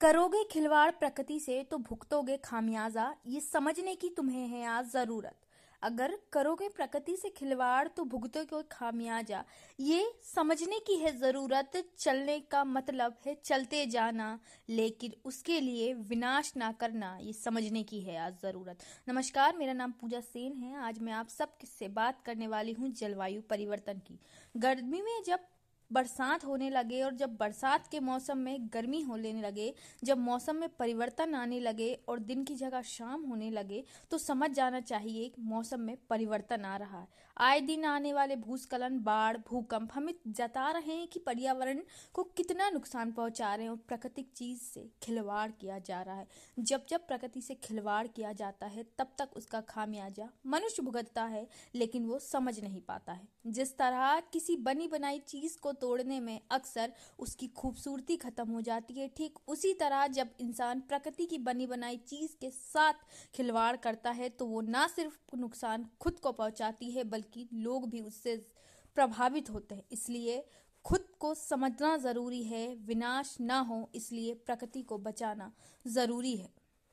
करोगे खिलवाड़ प्रकृति से तो भुगतोगे खामियाजा, ये समझने की तुम्हें है आज ज़रूरत। अगर करोगे प्रकृति से खिलवाड़ तो भुगतोगे खामियाजा, ये समझने की है ज़रूरत। चलने का मतलब है चलते जाना, लेकिन उसके लिए विनाश ना करना, ये समझने की है आज ज़रूरत। नमस्कार, मेरा नाम पूजा सेन है। आज मैं आप सब किससे बात करने वाली हूँ? जलवायु परिवर्तन की। गर्मी में जब बरसात होने लगे और जब बरसात के मौसम में गर्मी हो लेने लगे, जब मौसम में परिवर्तन आने लगे और दिन की जगह शाम होने लगे तो समझ जाना चाहिए कि मौसम में परिवर्तन आ रहा है। आए दिन आने वाले भूस्खलन, बाढ़, भूकंप, हमें जता रहे हैं कि पर्यावरण को कितना नुकसान पहुँचा रहे हैं और प्राकृतिक चीज़ से खिलवाड़ किया जा रहा है। जब जब प्रकृति से खिलवाड़ किया जाता है, तब तक उसका खामियाजा मनुष्य भुगतता है, लेकिन वो समझ नहीं पाता है। जिस तरह किसी बनी बनाई चीज़ को तोड़ने में अक्सर उसकी खूबसूरती खत्म हो जाती है। ठीक उसी तरह जब इंसान प्रकृति की बनी बनाई चीज़ के साथ खिलवाड़ करता है तो वो ना सिर्फ़ नुकसान खुद को पहुंचाती है, बल्कि लोग भी उससे प्रभावित होते हैं। इसलिए खुद को समझना ज़रूरी है, विनाश ना हो, इसलिए प्रकृति को बचाना ज़रूरी है।